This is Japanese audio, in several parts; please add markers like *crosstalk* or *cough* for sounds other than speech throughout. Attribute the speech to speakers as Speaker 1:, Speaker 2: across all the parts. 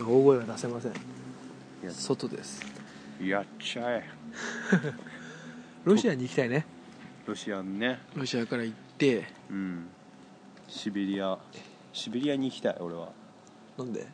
Speaker 1: 大声は出せません。
Speaker 2: や
Speaker 1: 外です。
Speaker 2: やっちゃえ。*laughs*
Speaker 1: ロシアに行きたいね。
Speaker 2: ロシアね。
Speaker 1: ロシアから行って。
Speaker 2: うん。シベリア。シベリアに行きたい俺は。
Speaker 1: なんで？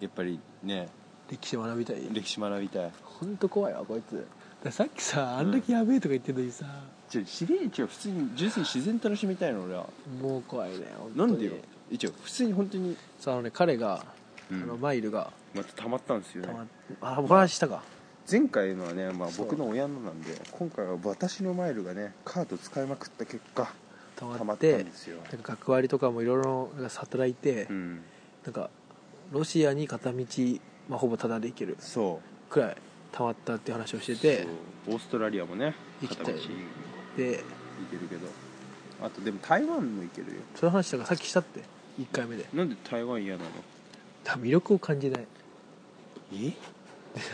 Speaker 2: やっぱりね。
Speaker 1: 歴史学びたい？
Speaker 2: 歴史学びたい。
Speaker 1: 本当怖いわこいつ。さっきさあんだけやべえとか言ってるのにさ、
Speaker 2: じゃシベリア違う普通に純粋に自然楽しみたいの俺は。
Speaker 1: もう怖いね本当に。
Speaker 2: なんでよ。一応普通に本当に、
Speaker 1: さあのね彼が、
Speaker 2: うん
Speaker 1: あのマイルが。
Speaker 2: また溜まったんですよね。
Speaker 1: たまあお話ししたか。
Speaker 2: 前回のはね、まあ、
Speaker 1: そう。
Speaker 2: 僕の親のなんで今回は私のマイルがねカード使いまくった結果
Speaker 1: たま
Speaker 2: 溜まっ
Speaker 1: て
Speaker 2: んですよ。
Speaker 1: なんか学割とかもいろいろなんか働いて、
Speaker 2: うん。
Speaker 1: なんかロシアに片道、まあ、ほぼタダで行ける
Speaker 2: そう。
Speaker 1: くらいたまったっていう話をしてて
Speaker 2: そう。オーストラリアもね
Speaker 1: 行きたい。
Speaker 2: 片道行
Speaker 1: で
Speaker 2: けるけど。あとでも台湾も行けるよ。
Speaker 1: そういう話だからさっきしたって。1回目で。
Speaker 2: なんで台湾嫌なの？
Speaker 1: だから魅力を感じない。
Speaker 2: え？
Speaker 1: で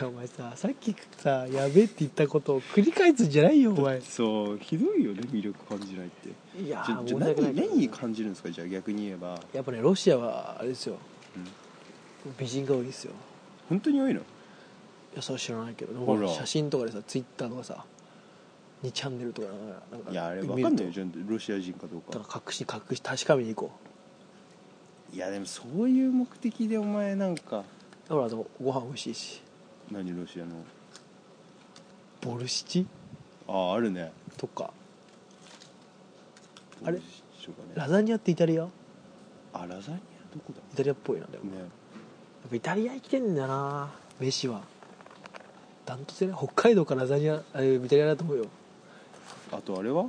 Speaker 1: *laughs* お前ささっきさやべえって言ったことを繰り返すんじゃないよお前。
Speaker 2: そうひどいよね魅力感じないって。
Speaker 1: いや
Speaker 2: じゃじゃ
Speaker 1: ー申し訳ない
Speaker 2: 何何に感じるんですかじゃあ逆に言えば、
Speaker 1: やっぱねロシアはあれですよ。
Speaker 2: うん
Speaker 1: 美人が多いですよ。
Speaker 2: 本当に多いの？
Speaker 1: いやそれは知らないけど。でも
Speaker 2: ほら
Speaker 1: ほら写真とかでさツイッターとかさ2チャンネルとかなんか
Speaker 2: いやあれ
Speaker 1: 見る
Speaker 2: 分かんないよ
Speaker 1: と
Speaker 2: じゃんロシア人かどうか。
Speaker 1: だから隠し隠し確かめに行こ
Speaker 2: いやでもそういう目的でお前なんか
Speaker 1: うだからでもご飯美味しいし。
Speaker 2: 何ロシアの？
Speaker 1: ボルシチ？
Speaker 2: あああるね。
Speaker 1: とか。あれ？ラザニアってイタリア？イ
Speaker 2: あラザニアどこだ？
Speaker 1: タリアっぽいなでも、
Speaker 2: ね。
Speaker 1: やっぱイタリア生きてんだよな。飯は。ダントツでね？北海道からラザニア？あイタリアだと思うよ。
Speaker 2: あとあれは？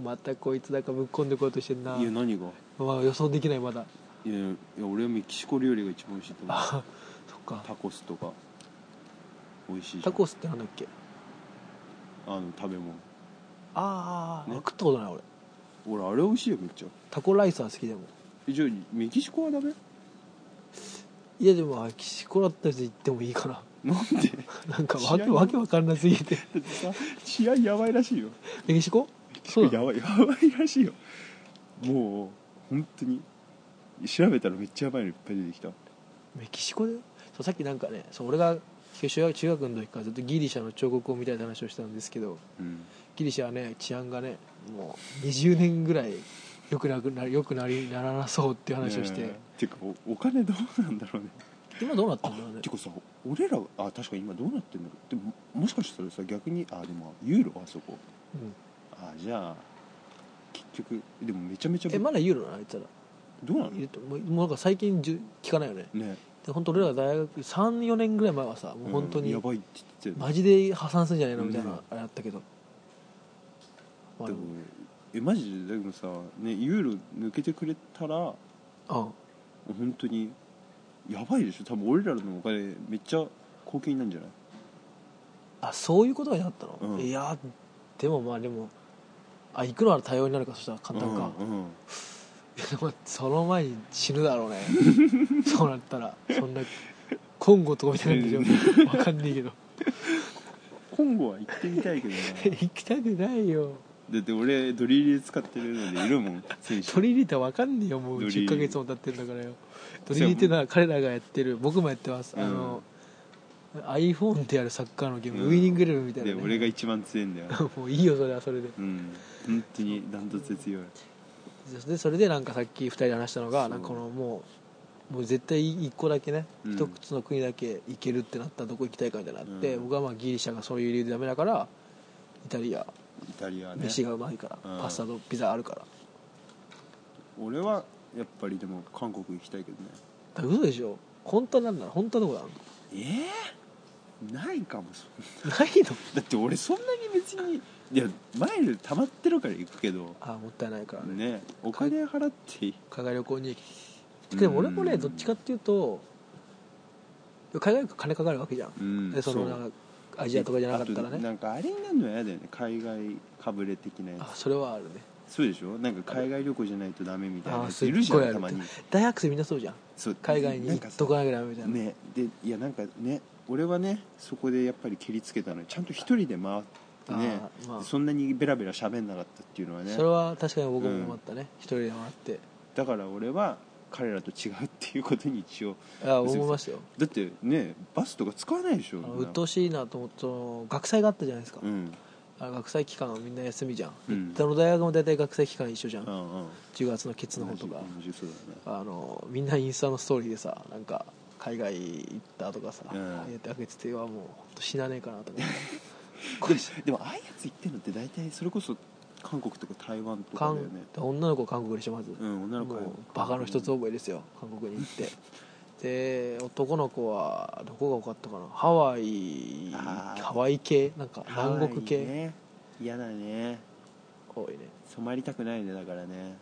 Speaker 1: またこいつなんかぶっこんでこようとしてんな。い
Speaker 2: や何が？
Speaker 1: まあ予想できないまだ。
Speaker 2: いやいや俺はメキシコ料理が一番美味しいと思う。
Speaker 1: あそっか。
Speaker 2: タコスとか美味しいじゃん。
Speaker 1: タコスってなんだっけ？
Speaker 2: あの食べ物。
Speaker 1: あーあー、
Speaker 2: ね
Speaker 1: 食ったことない俺。
Speaker 2: 俺あれ美味しいよめっちゃ。
Speaker 1: タコライスは好きでも。
Speaker 2: えじゃあメキシコはダメ？
Speaker 1: いやでもメキシコだったら行ってもいいかな。
Speaker 2: なんで？*laughs*
Speaker 1: なんかわ
Speaker 2: 試合
Speaker 1: けわけわかんなすぎて。
Speaker 2: だってさ治安やばいらしいよ。
Speaker 1: メキシコ？そうだ
Speaker 2: やばいやばいらしいよ。もう本当に。調べたらめっちゃやばいのいっぱい出てきた。
Speaker 1: メキシコで？そうさっきなんかねそう俺が中学中学の時からずっとギリシャの彫刻を見たいって話をしたんですけど
Speaker 2: うん。
Speaker 1: ギリシャはね治安がねもう20年ぐらい良くなくなよくなりならなそうっていう話をして、
Speaker 2: ねえてかおお金どうなんだろうね。
Speaker 1: 今どうなってんだろうね。
Speaker 2: てかさ俺らあ確かに今どうなってんだろう。でももしかしたらさ逆にあでもユーロあそこ。
Speaker 1: うん。
Speaker 2: あじゃあ結局でもめちゃめちゃ
Speaker 1: えまだユーロなのあいつら。
Speaker 2: どうなの？
Speaker 1: いるともうもうなんか最近じゅ聞かないよね。
Speaker 2: ね。
Speaker 1: で本当俺ら大学34年ぐらい前はさもう本当に
Speaker 2: うんやばいって言って
Speaker 1: マジで破産するんじゃないの？みたいな
Speaker 2: うん。
Speaker 1: あれあったけど、まあ
Speaker 2: でも。えマジででもさ、ね、ユーロ抜けてくれたら
Speaker 1: あ
Speaker 2: 本当にやばいでしょ？多分俺らのお金めっちゃ貢献になるんじゃない？
Speaker 1: あそういうことがなかったの、
Speaker 2: うん。
Speaker 1: いやでもまあでもあ行くのは多様になるかそしたら簡単か、
Speaker 2: うんうん。
Speaker 1: その前に死ぬだろうね。*laughs* そうなったらそんなコンゴとかみたいなんでしょ。わかんねえけど。
Speaker 2: 今後は行ってみたいけどな *laughs*
Speaker 1: 行きたくないよ。
Speaker 2: だって俺ドリル使ってるのでいるもん選手
Speaker 1: 取り入れたらわかんねえよもう
Speaker 2: ドリ
Speaker 1: 10ヶ月も経ってるんだからよ。取り入れてるのは彼らがやってる。僕もやってます、
Speaker 2: うん。
Speaker 1: あの iPhone でやるサッカーのゲーム、
Speaker 2: うん。
Speaker 1: ウイニングレベルみたいな、ね、
Speaker 2: で俺が一番強いんだよ。*laughs*
Speaker 1: もういいよそれはそれで。
Speaker 2: うん。本当にダントツで強い。
Speaker 1: でそれでなんかさっき2人で話したのがなんかこのもうもう絶対1個だけね
Speaker 2: うん。
Speaker 1: 一、つの国だけ行けるってなったらどこ行きたいかみたいになって、
Speaker 2: うん。
Speaker 1: 僕はまあギリシャがそういう理由でダメだからイタリア。
Speaker 2: イタリアね。
Speaker 1: 飯がうまいから、
Speaker 2: うん。
Speaker 1: パスタとピザあるから。
Speaker 2: 俺はやっぱりでも韓国行きたいけどね。
Speaker 1: だから嘘でしょ？本当なんなの本当はどこなの
Speaker 2: ええないかもそんな
Speaker 1: ないの？
Speaker 2: だって俺そんなに別にいやマイル溜まってるから行くけど。
Speaker 1: ああもったいないからね。
Speaker 2: ねお金払って
Speaker 1: 海外旅行にでも俺もねどっちかっていうと海外旅行金かかるわけじゃん、
Speaker 2: うん
Speaker 1: でそのなんかアジアとかじゃなかったらね。
Speaker 2: なんかあれになるの嫌だよね。海外かぶれ的なやつ。
Speaker 1: あそれはあるね。
Speaker 2: そうでしょ？なんか海外旅行じゃないとダメみたいな
Speaker 1: あ
Speaker 2: やついるじゃんたまに。
Speaker 1: 大学生みんなそうじゃん。
Speaker 2: そう。
Speaker 1: 海外に行っとかなきゃダメみたいな、
Speaker 2: ね。でいやなんかね俺はねそこでやっぱり蹴りつけたのにちゃんと一人で回ってね
Speaker 1: まあ。
Speaker 2: そんなにベラベラ喋んなかったっていうのはね。
Speaker 1: それは確かに僕も思ったね、一人で回って。
Speaker 2: だから俺は彼らと違うっていうことに一応。
Speaker 1: いや思いましたよ。
Speaker 2: だってねバスとか使わないでしょ。
Speaker 1: 鬱陶しいなと思ってその学祭があったじゃないですか、
Speaker 2: うん。
Speaker 1: あ学祭期間はみんな休みじゃん、
Speaker 2: うん。
Speaker 1: どの大学も大体学祭期間一緒じゃん、
Speaker 2: うんうん。
Speaker 1: 10月のケツの方とか。
Speaker 2: ね。
Speaker 1: あのみんなインスタのストーリーでさなんか海外行ったとかさ、
Speaker 2: うん。
Speaker 1: やってあげててはもう本当死なねえかなと思って。*laughs* これ
Speaker 2: でもああいうやつ言ってるのって大体それこそ韓国とか台湾とか
Speaker 1: 韓
Speaker 2: だよね。
Speaker 1: 女の子韓国でしょまず、
Speaker 2: うん女の子。
Speaker 1: バカの一つ覚えですよ。韓国に行って。*laughs* で男の子はどこが多かったかな。ハワイハワイ系？なんか南国系、
Speaker 2: ね。嫌だね。
Speaker 1: 多いね。
Speaker 2: 染まりたくないねだからね、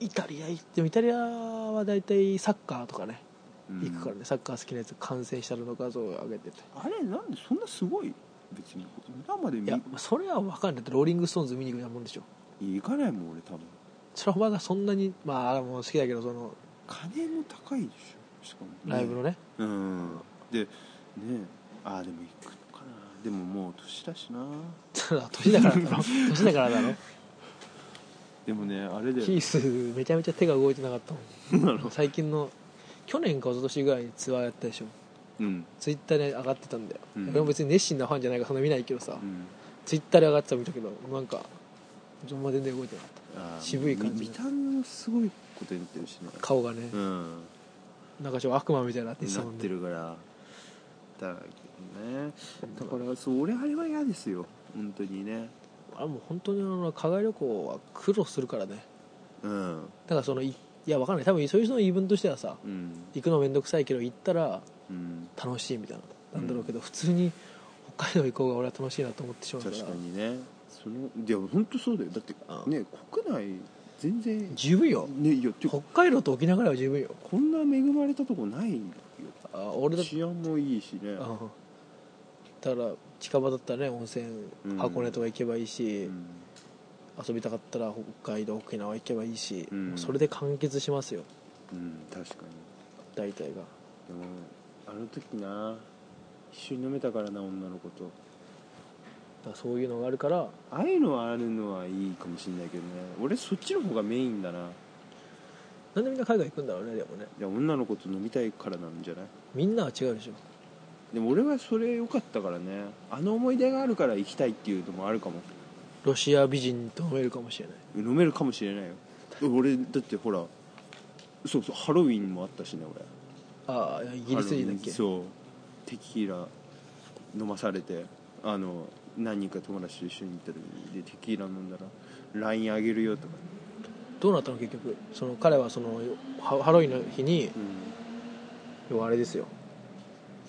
Speaker 1: イタリア行ってもイタリアは大体サッカーとかね。
Speaker 2: うん
Speaker 1: 行くからね、サッカー好きなやつ観戦したの画像を上げてて。
Speaker 2: あれなんでそんなすごい別に生で見
Speaker 1: いやそれは分かんない。だってローリング・ストーンズ見に行くようなもんでしょ。
Speaker 2: 行かないもん俺多分。
Speaker 1: それはお前がそんなにまあもう好きだけどその
Speaker 2: 金も高いでしょしかも。ね
Speaker 1: ライブのね。
Speaker 2: うん。でねああでも行くのかな。でももう年だしな。*laughs*
Speaker 1: 年だからだろ。*laughs* 年だからだろ。
Speaker 2: でもねあれで
Speaker 1: キースめちゃめちゃ手が動いてなかったもん。最近の去年か一昨年ぐらいにツアーやったでしょ。
Speaker 2: うん。
Speaker 1: ツイッターで上がってたんだよ、
Speaker 2: うん。
Speaker 1: 俺も別に熱心なファンじゃないからそんな見ないけどさ、
Speaker 2: うん。
Speaker 1: ツイッターで上がってたの見たけどなんかそんな全然動いてなかっ
Speaker 2: あー
Speaker 1: 渋い感じ
Speaker 2: 見た目もすごいことになってるしね。
Speaker 1: た顔がね、
Speaker 2: うん。
Speaker 1: なんかちょっと悪魔みたいになって
Speaker 2: なっ
Speaker 1: たもんね
Speaker 2: てるから。だけどね。だからそう俺あれは嫌ですよ。本当にね。
Speaker 1: あれもう本当にあの海外旅行は苦労するからね。
Speaker 2: うん。
Speaker 1: だからそのいいやわかんない。多分そういう人の言い分としてはさ
Speaker 2: うん。
Speaker 1: 行くのめんどくさいけど行ったら
Speaker 2: うん。
Speaker 1: 楽しいみたいな。なんだろうけど、普通に北海道行こうが俺は楽しいなと思ってしまうから。
Speaker 2: 確かにね。そのでも本当そうだよ。だって
Speaker 1: うん
Speaker 2: ね国内全然
Speaker 1: 十分よ。
Speaker 2: ねいや
Speaker 1: 北海道と沖縄ぐらいは十分よ。
Speaker 2: こんな恵まれたとこないよ。
Speaker 1: あ俺だって。
Speaker 2: 治安もいいしね。
Speaker 1: うんだから近場だったらね温泉
Speaker 2: うん。
Speaker 1: 箱根とか行けばいいし、
Speaker 2: うん
Speaker 1: 遊びたかったら北海道沖縄行けばいいし、
Speaker 2: うん。
Speaker 1: それで完結しますよ。
Speaker 2: うん確かに。
Speaker 1: 大体が。
Speaker 2: でもあの時な一緒に飲めたからな女の子と。
Speaker 1: だからそういうのがあるから
Speaker 2: ああいうのはあるのはいいかもしれないけどね。俺そっちの方がメインだな。
Speaker 1: なんでみんな海外行くんだろうねでもね。
Speaker 2: いや女の子と飲みたいからなんじゃない？
Speaker 1: みんなは違うでしょ。
Speaker 2: でも俺はそれ良かったからね。あの思い出があるから行きたいっていうのもあるかも
Speaker 1: ロシア美人と飲めるかもしれない。
Speaker 2: 飲めるかもしれないよ。俺だってほらそうそうハロウィンもあったしね俺。
Speaker 1: ああイギリス人だっけ？
Speaker 2: そう。テキーラ飲まされてあの何人か友達と一緒に行った時にでテキーラ飲んだら LINE あげるよとか、
Speaker 1: どうなったの結局？その彼はそのハハロウィンの日に要はあれですよ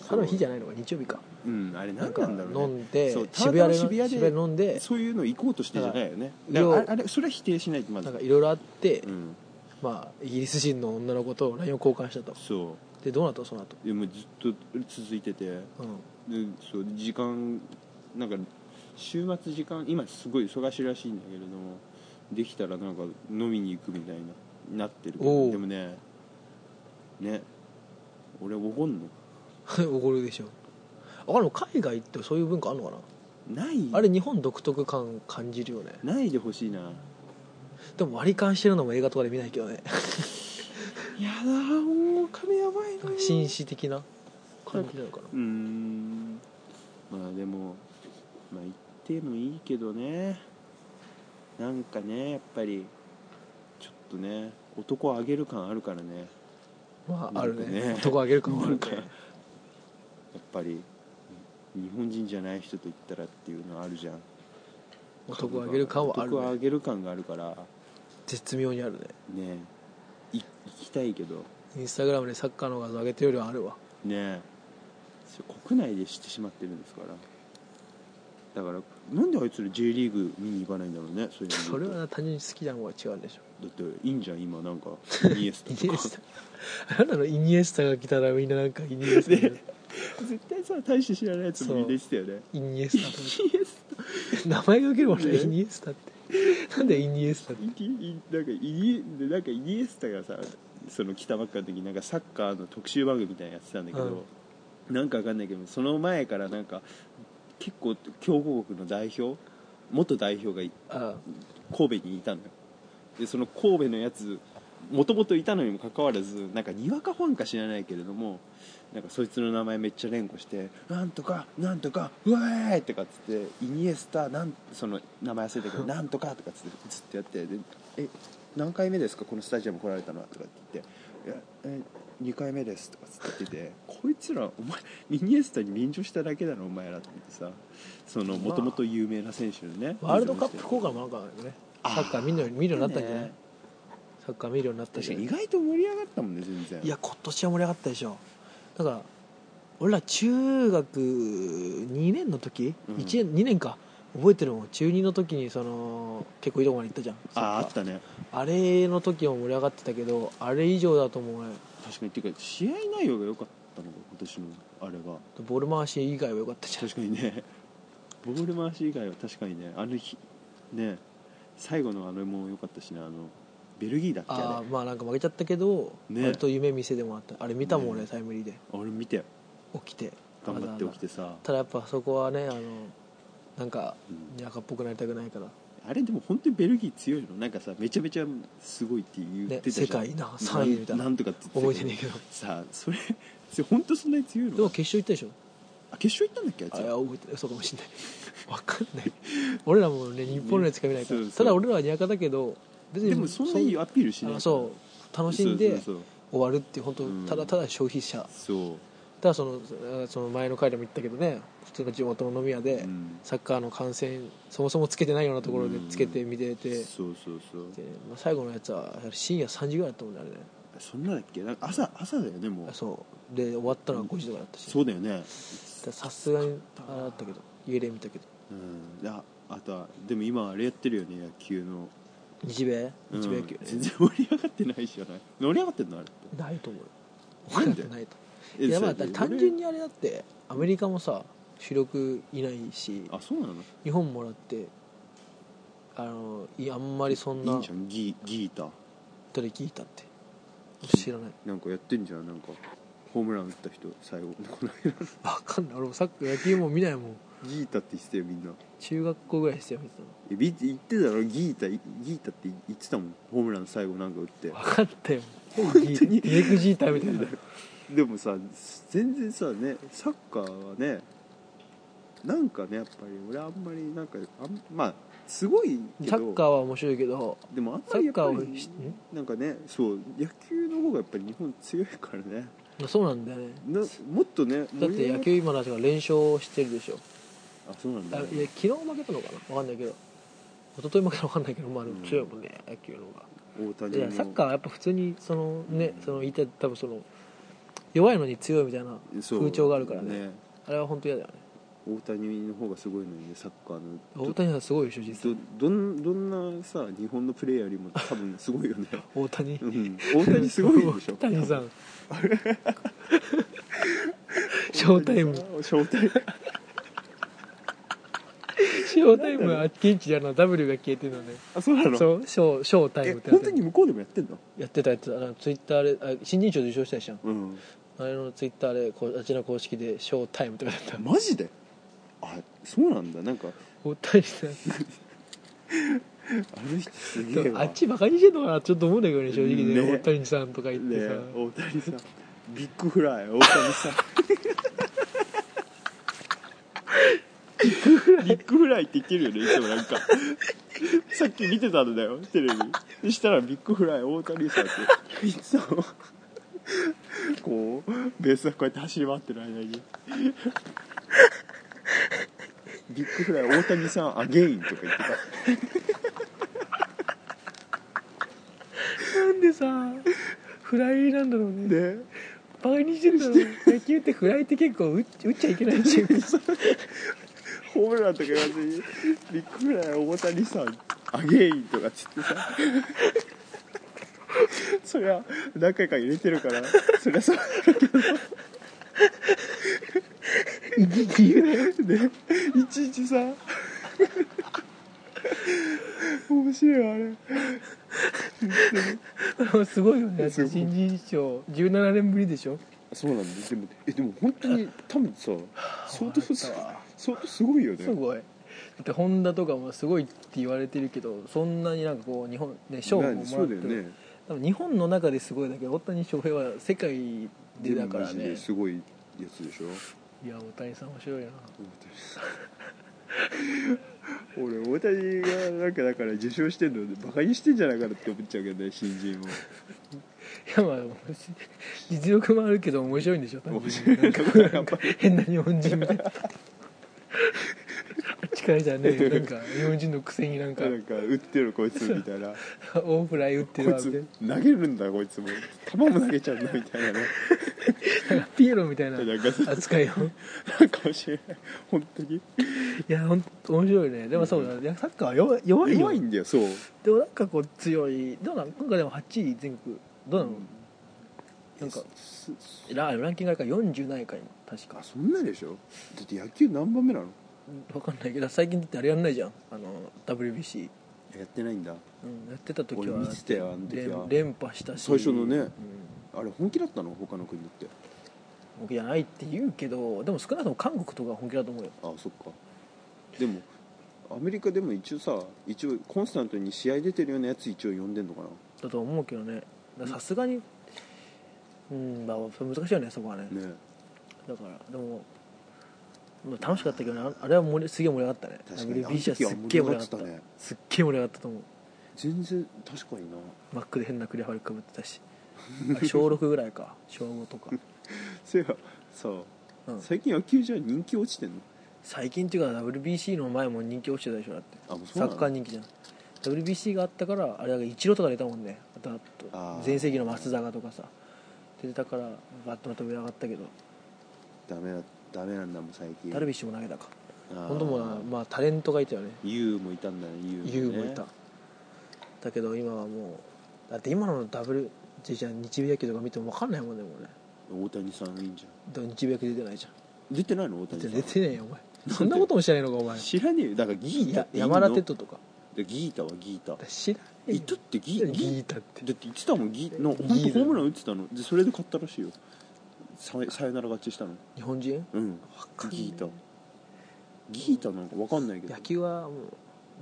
Speaker 1: ハロウィンの日じゃないのか日曜日か。
Speaker 2: うん、あれ何
Speaker 1: なん
Speaker 2: だろうね。
Speaker 1: 飲んで渋谷で
Speaker 2: 渋谷で
Speaker 1: 飲んで
Speaker 2: そういうの行こうとしてじゃないよね。ああれそれは否定しないとまず。
Speaker 1: なんかいろいろあって、
Speaker 2: うん。
Speaker 1: まあイギリス人の女の子と LINE を交換したと。
Speaker 2: そ
Speaker 1: でどうなった？のその後。
Speaker 2: うでもずっと続いてて。
Speaker 1: うん。
Speaker 2: でそう時間なんか週末時間今すごい忙しいらしいんだけれどもできたらなんか飲みに行くみたいななってるけど。でもねね俺おごんの？*laughs*
Speaker 1: 怒るでしょ。あでも海外ってそういう文化あるのかな？
Speaker 2: ない。
Speaker 1: あれ日本独特感感じるよね。
Speaker 2: ないでほしいな。
Speaker 1: でも割り勘してるのも映画とかで見ないけどね。*laughs*
Speaker 2: やだもう金やばいな
Speaker 1: 紳士的な？感じなのかな？
Speaker 2: うーん。まあでもまあ言ってもいいけどね。なんかねやっぱりちょっとね男あげる感あるからね。
Speaker 1: まああるね。
Speaker 2: ね
Speaker 1: 男あげるかもある
Speaker 2: かやっぱり日本人じゃない人と言ったらっていうのはあるじゃん。
Speaker 1: 男あげる感はある
Speaker 2: 男あ
Speaker 1: ね
Speaker 2: げる感があるから。
Speaker 1: 絶妙にあるね。
Speaker 2: ねい行きたいけど。
Speaker 1: インスタグラムでサッカーの画像上げてるよりはあるわ。
Speaker 2: ねそれ国内でしてしまってるんですから。だからなんであいつら J リーグ見に行かないんだろうねそういうの
Speaker 1: それは単純に好きなのは違うんでしょ
Speaker 2: だっていいんじゃん今なんか *laughs* イニエスタ
Speaker 1: イ
Speaker 2: とか。
Speaker 1: ニエスタ。あなたのイニエスタが来たらみんななんかイニエスタ、
Speaker 2: ね。絶対さ大して知らないやつもみんな言ってたよね。
Speaker 1: イニエスタと
Speaker 2: イニエスタ。
Speaker 1: 名前が受けるもんね
Speaker 2: ね。
Speaker 1: イニエスタって。なんでイニエスタって。
Speaker 2: なんかイニでなんかイニエスタがさその来たばっかの時になんかサッカーの特集番組みたいなのやってたんだけど、なんかわかんないけどその前からなんか結構強豪国の代表元代表がい
Speaker 1: あ
Speaker 2: 神戸にいたのよでその神戸のやつもともといたのにもかかわらずなんかにわかファンか知らないけれどもなんかそいつの名前めっちゃ連呼して「なんとかなんとかうわーい!」とかっつって「イニエスタなんその名前忘れたけど *laughs* なんとか」とかっつってずっとやってで「え何回目ですか？このスタジアム来られたのは」とかって言って「いやえ2回目です」とかつってててこいつらお前イニエスタに便乗しただけだろお前らと思ってさそのもともと有名な選手のね
Speaker 1: ワールドカップ効果もなんかあるよね
Speaker 2: あー
Speaker 1: サッカー見るように見るようになったんじゃない、
Speaker 2: ね
Speaker 1: サッカー見るようになったし
Speaker 2: 意外と盛り上がったもんね全然。
Speaker 1: いや今年は盛り上がったでしょ。だから俺ら中学2年の時、
Speaker 2: うん。
Speaker 1: 一年2年か。覚えてるもん。中2の時にその結構いいとこまで行ったじゃん。
Speaker 2: あああったね。
Speaker 1: あれの時も盛り上がってたけどあれ以上だと思うね
Speaker 2: 確かにっていうか試合内容が良かったのが今年のあれが。
Speaker 1: ボール回し以外は良かったじゃん。
Speaker 2: 確かにね。ボール回し以外は確かにね。あの日ね最後のあれも良かったしね。あのベルギーだっけ
Speaker 1: あ
Speaker 2: あ
Speaker 1: あまあなんか負けちゃったけど、
Speaker 2: ね。
Speaker 1: 割と夢見せてもらった。あれ見たもん俺、
Speaker 2: ね。
Speaker 1: タイムリーで。
Speaker 2: れあれ見て。
Speaker 1: 起きて。
Speaker 2: 頑張って起き
Speaker 1: て
Speaker 2: てさ
Speaker 1: ただやっぱそこはねあのなんか
Speaker 2: うん。
Speaker 1: にゃかっぽくなりたくないから、
Speaker 2: あれでも本当にベルギー強いの？なんかさめちゃめちゃすごいって言って
Speaker 1: ね、
Speaker 2: たじゃん。
Speaker 1: 世界な3位みたいな
Speaker 2: なんとかって
Speaker 1: 覚えてねえけど。
Speaker 2: さあそれ本当そんなに強いの
Speaker 1: でも決勝行ったでしょ？
Speaker 2: あ決勝行ったんだっけ？あいつ
Speaker 1: あいや覚えてそうかもしんない。わかんない俺らもね日本のやつしか見ないから、
Speaker 2: そうそう。
Speaker 1: ただ俺らはにゃかだけど別に
Speaker 2: でもそんなにアピールしない。
Speaker 1: そう。楽しんで終わるっていう本当
Speaker 2: うん。
Speaker 1: ただただ消費者。
Speaker 2: そう
Speaker 1: ただそのその前の回でも言ったけどね普通の地元の飲み屋で、
Speaker 2: うん。
Speaker 1: サッカーの観戦そもそもつけてないようなところでつけて見てて、
Speaker 2: そうそうそう。
Speaker 1: でまあ、最後のやつは深夜3時ぐらいだったもんねあれね。
Speaker 2: そんなだっけ？なんか朝朝だよねもう。
Speaker 1: そう。で終わったのは5時とかだったし。
Speaker 2: そうだよね。
Speaker 1: さすがにあれだったけど家で見たけど。
Speaker 2: うん。ああとはでも今あれやってるよね野球の。
Speaker 1: 日米？
Speaker 2: うん
Speaker 1: 日米野球。ね、
Speaker 2: 全然盛り上がってないじゃない。盛り上がってんのあれって。
Speaker 1: ないと思う。よ
Speaker 2: なんで？*laughs*
Speaker 1: ないと
Speaker 2: え
Speaker 1: いやまあ単純にあれだってアメリカもさ主力いないし
Speaker 2: あそうなの？
Speaker 1: 日本もらってあのいあんまりそん
Speaker 2: いい
Speaker 1: なん
Speaker 2: じゃん？ギギータ？
Speaker 1: 誰聞いたって。知らない。
Speaker 2: なんかやってんじゃんなんか。ホームラン打った人最後。この間
Speaker 1: わかんない。俺もサッカー野球も見ないもん。
Speaker 2: ギータって言ってたよみんな。
Speaker 1: 中学校ぐらいしてよ見てたの
Speaker 2: えび言ってたろギータギータって言ってたもん。ホームラン最後なんか打って。
Speaker 1: 分かったよ。
Speaker 2: 本当に？
Speaker 1: ディレクジーターみたいな *laughs*
Speaker 2: でもさ全然さねサッカーはねなんかねやっぱり俺あんまりなんかあんまあすごいけど。
Speaker 1: サッカーは面白いけど
Speaker 2: でもあん
Speaker 1: サッ
Speaker 2: まりやっぱり
Speaker 1: カーをし
Speaker 2: なんかねそう野球の方がやっぱり日本強いからね。
Speaker 1: んそうなんだよね。
Speaker 2: なもっとね
Speaker 1: だって野球今だから連勝してるでしょ。
Speaker 2: あそうなんだ、
Speaker 1: あいや昨日負けたのかな？分かんないけど。一昨日負けたの分かんな？いけどまあでも強いもんね、野球の方が。
Speaker 2: 大谷の
Speaker 1: いやサッカーはやっぱ普通にそのねその言いたい多分その弱いのに強いみたいな風潮があるからね。あれは本当嫌だよね。
Speaker 2: 大谷の方がすごいのにねサッカーの。
Speaker 1: 大谷さんすごいでしょ実際。
Speaker 2: どどんどんなさ日本のプレーヤーよりも多分すごいよね。
Speaker 1: 大谷。
Speaker 2: うん。大谷すごいでしょ。
Speaker 1: 大谷さん。*laughs* ショータイム。
Speaker 2: ショータイム。*laughs*
Speaker 1: ショータイムは現地であの W が消えてるのね。
Speaker 2: あそうなの？
Speaker 1: そうショーショータイ
Speaker 2: え
Speaker 1: ムって
Speaker 2: 本当に向こうでもやってんの？
Speaker 1: やってたやってた。あのツイッターであ新人賞受賞したじゃん
Speaker 2: うん
Speaker 1: あれのツイッターでこうあちら公式でショータイムとかやった
Speaker 2: マジで？あそうなんだ。なんか
Speaker 1: 大谷さん。
Speaker 2: あの人すげえわ。
Speaker 1: あっちバカにしてんのかな？ちょっと思うんだけどね正直ね。
Speaker 2: ね。
Speaker 1: 大谷さんとか言って
Speaker 2: ね
Speaker 1: さ、
Speaker 2: 大谷さん。ビッグフライ大谷さん。big fly って言ってるよねいつもなんか。さっき見てたんだよテレビ。そしたら big fly 大谷さんって。いつもこうベースがこうやって走り回ってる間に。 big fly 大谷さん again とか言って
Speaker 1: なんでさフライなんだろうね。
Speaker 2: たで
Speaker 1: バカにしてるだろ。う野球ってフライって結構打っ打っちゃいけないチーム。
Speaker 2: ホームランとか言わずにビッグフライ大谷さんアゲインとかつってさ *laughs* そりゃ何回か入れてるからそりゃそう
Speaker 1: いちいち言うね
Speaker 2: でいちいちさ。*laughs* 面白いわあれ。
Speaker 1: すごいよね。新人賞。17年ぶりでしょ。
Speaker 2: そうなんですでもえでも本当に多分さ相当す相当すごいよね。
Speaker 1: すごい。だってホンダとかもすごいって言われてるけどそんなになんかこう日本ね賞ももらって
Speaker 2: そうだよね
Speaker 1: 多分日本の中ですごいだけど大谷翔平は世界でだからね。
Speaker 2: ですごいやつでしょ？
Speaker 1: いや大谷さん面白いな。
Speaker 2: 俺大谷がなんかだから受賞してんのバカにしてんじゃないかなって思っちゃうけどね新人も。
Speaker 1: いやまあ実力もあるけど面白いんでしょ？単
Speaker 2: 面
Speaker 1: 純に
Speaker 2: 白いやっぱり
Speaker 1: 変な日本人みたいなあっちからじゃねなんか日本人のくせになんか。
Speaker 2: なんか打ってるこいつみたいな。*laughs*
Speaker 1: 大フライ打ってるわみたい
Speaker 2: つ投げるんだこいつも。球も投げちゃうんだみたいなね。
Speaker 1: ピエロみたいな扱いを。
Speaker 2: なんかもしれない本当に。
Speaker 1: いやほんと面白いね。でもそうだいやサッカーは弱い弱いよ。
Speaker 2: 弱いんだよそう。
Speaker 1: でもなんかこう強いどうなん今回でも8位全国どうなの、なんか
Speaker 2: す
Speaker 1: ラランキングあるから40ないか今確か。
Speaker 2: あそんなでしょ？だって野球何番目なの？
Speaker 1: 分かんないけど最近だってあれやんないじゃん。あの WBC、
Speaker 2: やってないんだ。
Speaker 1: うん、やってた時は
Speaker 2: 俺見てたよあの時は。
Speaker 1: 連連覇したし。
Speaker 2: 最初のね
Speaker 1: うん。
Speaker 2: あれ本気だったの？他の国だって。
Speaker 1: 本気じゃないって言うけどでも少なくとも韓国とかは本気だと思うよ。
Speaker 2: あそっか。でもアメリカでも一応さ一応コンスタントに試合出てるようなやつ一応呼んでんのかな？
Speaker 1: だと思うけどね。だからさすがにうんまあそれ難しいよねそこはね。
Speaker 2: ね。
Speaker 1: だからでもまあ楽しかったけどね。ああれは盛りすげえ盛り上がったね。WBC はすっげえ盛り上がった。
Speaker 2: ね。
Speaker 1: すっげえ盛り上がったと思う。
Speaker 2: 全然確かにな。
Speaker 1: マックで変なクリアファイルかぶってたし。小6ぐらいか。*laughs* 小5とか、
Speaker 2: そう。いえばさ
Speaker 1: うん、
Speaker 2: 最近野球じゃ人気落ちてんの？
Speaker 1: 最近っていうか WBC の前も人気落ちてたでしょだって。サッカー人気じゃん。WBC があったからあれだけイチローとか出たもんね。あと全盛期の松坂とかさ。出てたからバッとまた上上がったけど。
Speaker 2: ダメだダメなんだもん最近。
Speaker 1: ダルビッシュも投げたか。本当もうまあタレントがいたよね。
Speaker 2: ユウもいたんだねユウね。
Speaker 1: もいた。だけど今はもうだって今のダブルじゃあ日米野球とか見ても分かんないもんねもうね。
Speaker 2: 大谷さんいいんじゃ
Speaker 1: だから日米野球出てないじゃん。
Speaker 2: ん出てないの？大谷さん。
Speaker 1: 出てねえよお前。そんなことも知らないのかお前。
Speaker 2: 知らねえよ。だからギータ。
Speaker 1: 山田テッドとか。
Speaker 2: でギータはギータ。
Speaker 1: 知らねえよ。
Speaker 2: いたってギ
Speaker 1: ギ
Speaker 2: ー
Speaker 1: タって。
Speaker 2: だって言ってたもんギーの本
Speaker 1: ギーだ
Speaker 2: 当ホームラン打ってたの。でそれで勝ったらしいよささよなら勝ちしたの？
Speaker 1: 日本人？
Speaker 2: うん。
Speaker 1: かんない
Speaker 2: ギータギータなんか分かんないけど。
Speaker 1: 野球はもう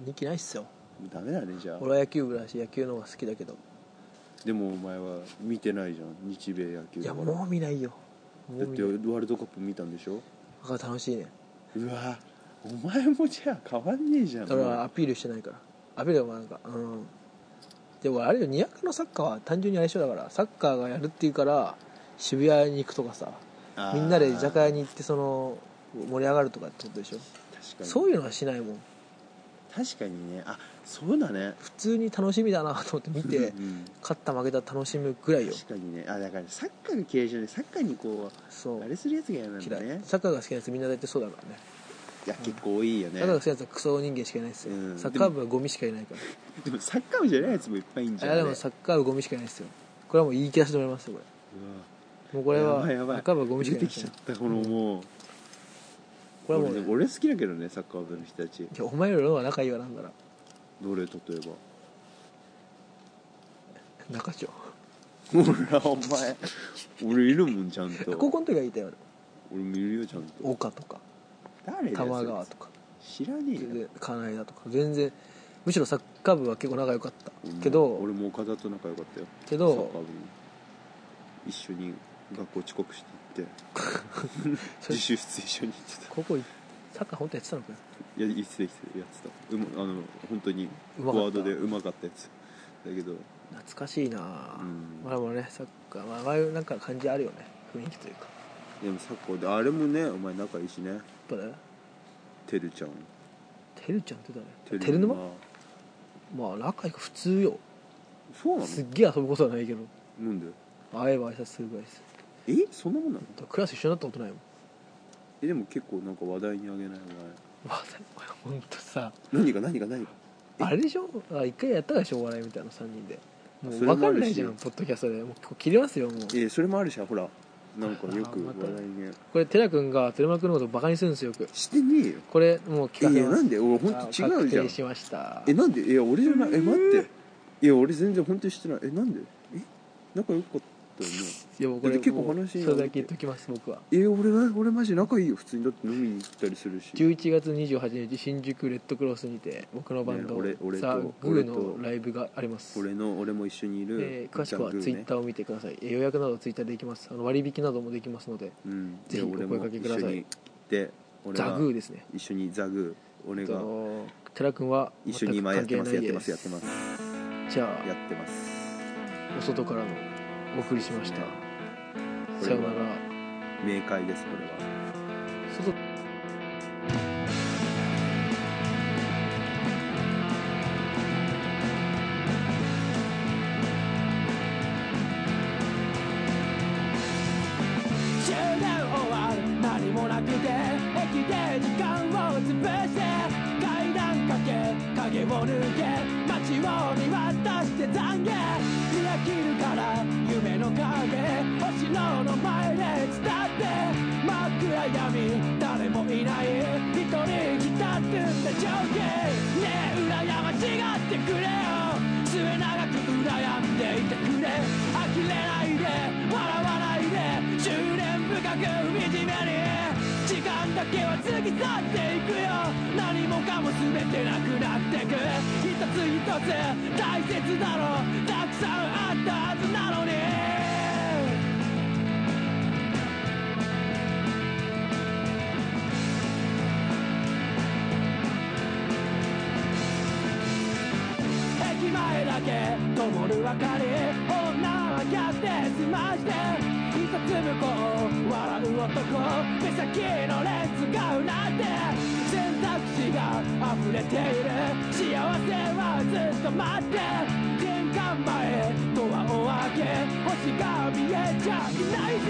Speaker 1: 人気ないっすよ。
Speaker 2: ダメだねじゃあ。
Speaker 1: 俺は野球部だし野球の方が好きだけど。
Speaker 2: でもお前は見てないじゃん。日米野球。
Speaker 1: いやもう見ないよ。も
Speaker 2: だってワールドカップ見たんでしょ？
Speaker 1: だから楽しいね。
Speaker 2: うわお前もじゃあ変わんねえじゃん。
Speaker 1: 俺はアピールしてないから。アピールはなんかうん。でもあれよにわかのサッカーは単純に相性だからサッカーがやるっていうから渋谷に行くとかさみんなで居酒屋に行ってその盛り上がるとかってことでしょ？
Speaker 2: 確かに。
Speaker 1: そういうのはしないもん。
Speaker 2: 確かにね。あそうだね。
Speaker 1: 普通に楽しみだなと思って見て
Speaker 2: うん
Speaker 1: 勝った負けた楽しむぐらいよ。
Speaker 2: 確かにね。あだからサッカーが嫌いじゃないサッカーにこ
Speaker 1: そう。
Speaker 2: うあれするやつが嫌なんだね。
Speaker 1: サッカーが好きなやつみんな大体そうだからね。
Speaker 2: いや結構多いよね。
Speaker 1: サッカーが好きなやつはクソ人間しかいないですよ、
Speaker 2: うん。
Speaker 1: サッカー部はゴミしかいないから。
Speaker 2: でもサッカー部じゃないやつもいっぱいいんじゃん
Speaker 1: あれでもサッカー部ゴミしかいないですよ。これはもう言い切らせてもらいますよこれもうこれは
Speaker 2: やばいやばい。
Speaker 1: サッカー部はゴミ
Speaker 2: 出てきちゃった。このもう、
Speaker 1: これはもう、ね、
Speaker 2: 俺俺好きだけどねサッカー部の人たち。
Speaker 1: いやお前よりの方が仲いいわなんだら。
Speaker 2: どれ例えば。
Speaker 1: 中町。
Speaker 2: ほらお前。俺いるもんちゃんと。
Speaker 1: 高校の時はいたよ
Speaker 2: 俺もいるよちゃんと。
Speaker 1: 岡とか。
Speaker 2: 誰
Speaker 1: 玉川とか。
Speaker 2: 知らねえよ。
Speaker 1: で金井だとか。全然むしろサッカー部は結構仲良かった。けど
Speaker 2: 俺も岡田と仲良かったよ。
Speaker 1: け
Speaker 2: サッカー
Speaker 1: ど
Speaker 2: 部に。一緒に学校遅刻して行って。*laughs* 自習室一緒に行ってた。
Speaker 1: 高校サッカー本当やってたのかよ
Speaker 2: いや言ってた言ってたやってた。うまあの本当にフォワードでうまかったやつ。だけど
Speaker 1: 懐かしいな。
Speaker 2: うん。
Speaker 1: まあでもねサッカー。まあああいうなんか感じあるよね。雰囲気というか。
Speaker 2: でもサッカーであれもねお前仲いいしね。
Speaker 1: やっぱね。
Speaker 2: てるちゃん。
Speaker 1: てるちゃんって誰？
Speaker 2: てる
Speaker 1: 沼？まあ仲いいか普通よ。
Speaker 2: そうなの？
Speaker 1: すっげえ遊ぶことはないけど。
Speaker 2: なんで？
Speaker 1: 会えば挨拶するぐらいです
Speaker 2: えそんなもんなの？
Speaker 1: クラス一緒になったことないもん。
Speaker 2: えでも結構なんか話題にあげない
Speaker 1: まあ本当さ
Speaker 2: お前何が？何が？何が？え？
Speaker 1: あれでしょ？あ一回やったでしょ？お笑いみたいな3人で。も
Speaker 2: そう
Speaker 1: 分かんないじゃんポッドキャストで。もうここ切れますよもう。
Speaker 2: えそれもあるしほら。なんかよく話題に。
Speaker 1: これ寺君が寺間君のことバカにするんですよよく。
Speaker 2: してねえよ。
Speaker 1: これもう聞かせます。
Speaker 2: いやなんで？俺本当違うじゃん。
Speaker 1: 確定しました。
Speaker 2: えなんで？いや俺じゃない。え待って。いや俺全然本当にしてない。えなんで？え？仲良かっ当にね
Speaker 3: いやもうこれ
Speaker 2: だって結構話
Speaker 3: それだけ言っときます僕は。
Speaker 2: え俺は俺マジ仲いいよ。普通にだって飲みに行ったりするし。
Speaker 3: 11月28日新宿レッドクロスにて僕のバンド、
Speaker 2: ね俺俺と
Speaker 3: ザ・グー
Speaker 2: 俺と
Speaker 3: のライブがあります。
Speaker 2: 俺の俺も一緒にいる、
Speaker 3: えー詳しくはツイッターを見てください、えー予約などツイッターでできます。あの割引などもできますので
Speaker 2: うん、
Speaker 3: ぜひお声
Speaker 2: で俺も
Speaker 3: 掛けください。
Speaker 2: 一緒に行って俺
Speaker 3: ザ・
Speaker 2: が
Speaker 3: グーですね。
Speaker 2: 一緒にザグー。俺が
Speaker 3: と寺君は
Speaker 2: 一緒に今やってますやってますやってます。
Speaker 3: じゃ
Speaker 2: やってます。
Speaker 3: あお外からのお送りしました。
Speaker 2: これは
Speaker 3: さよなら。
Speaker 2: 明快ですこれは。
Speaker 3: 外
Speaker 1: 終電終わる何もなくて駅で時間を潰して階段かけ影を抜け街を見渡して懺悔。見飽きるからの前で伝って真っ暗闇誰もいない一人浸ってんだ情景ねえ羨ましがってくれよ末永く羨んでいてくれ呆れないで笑わないで執念深く惨めに時間だけは過ぎ去っていくよ何もかも全てなくなってく一つ一つ大切だろうたくさんあったはずなの灯る明かり女はキャッて済まして一つ向こう笑う男目先のレンズがうなって選択肢が溢れている。幸せはずっと待って。玄関前ドアを開け星が見えちゃいないぜ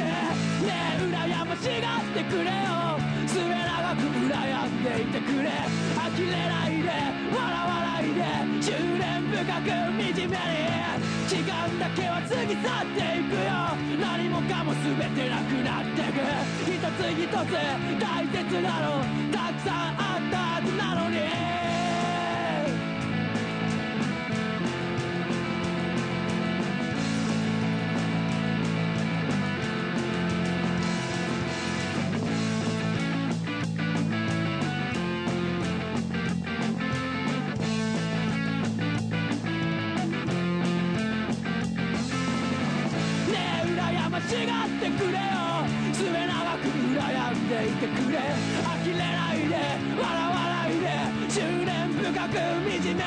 Speaker 1: ねえ羨ましがってくれよ。末永く羨んでいてくれ。呆れないで。深く惨めに時間だけは過ぎ去っていくよ。何もかも全てなくなってく。一つ一つ大切なの。たくさんあったはずなのに。じめに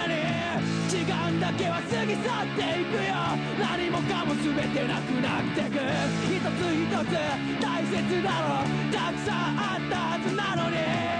Speaker 1: 時間だけは過ぎ去っていくよ。何もかも全てなくなってく。一つ一つ大切だろう。たくさんあったはずなのに。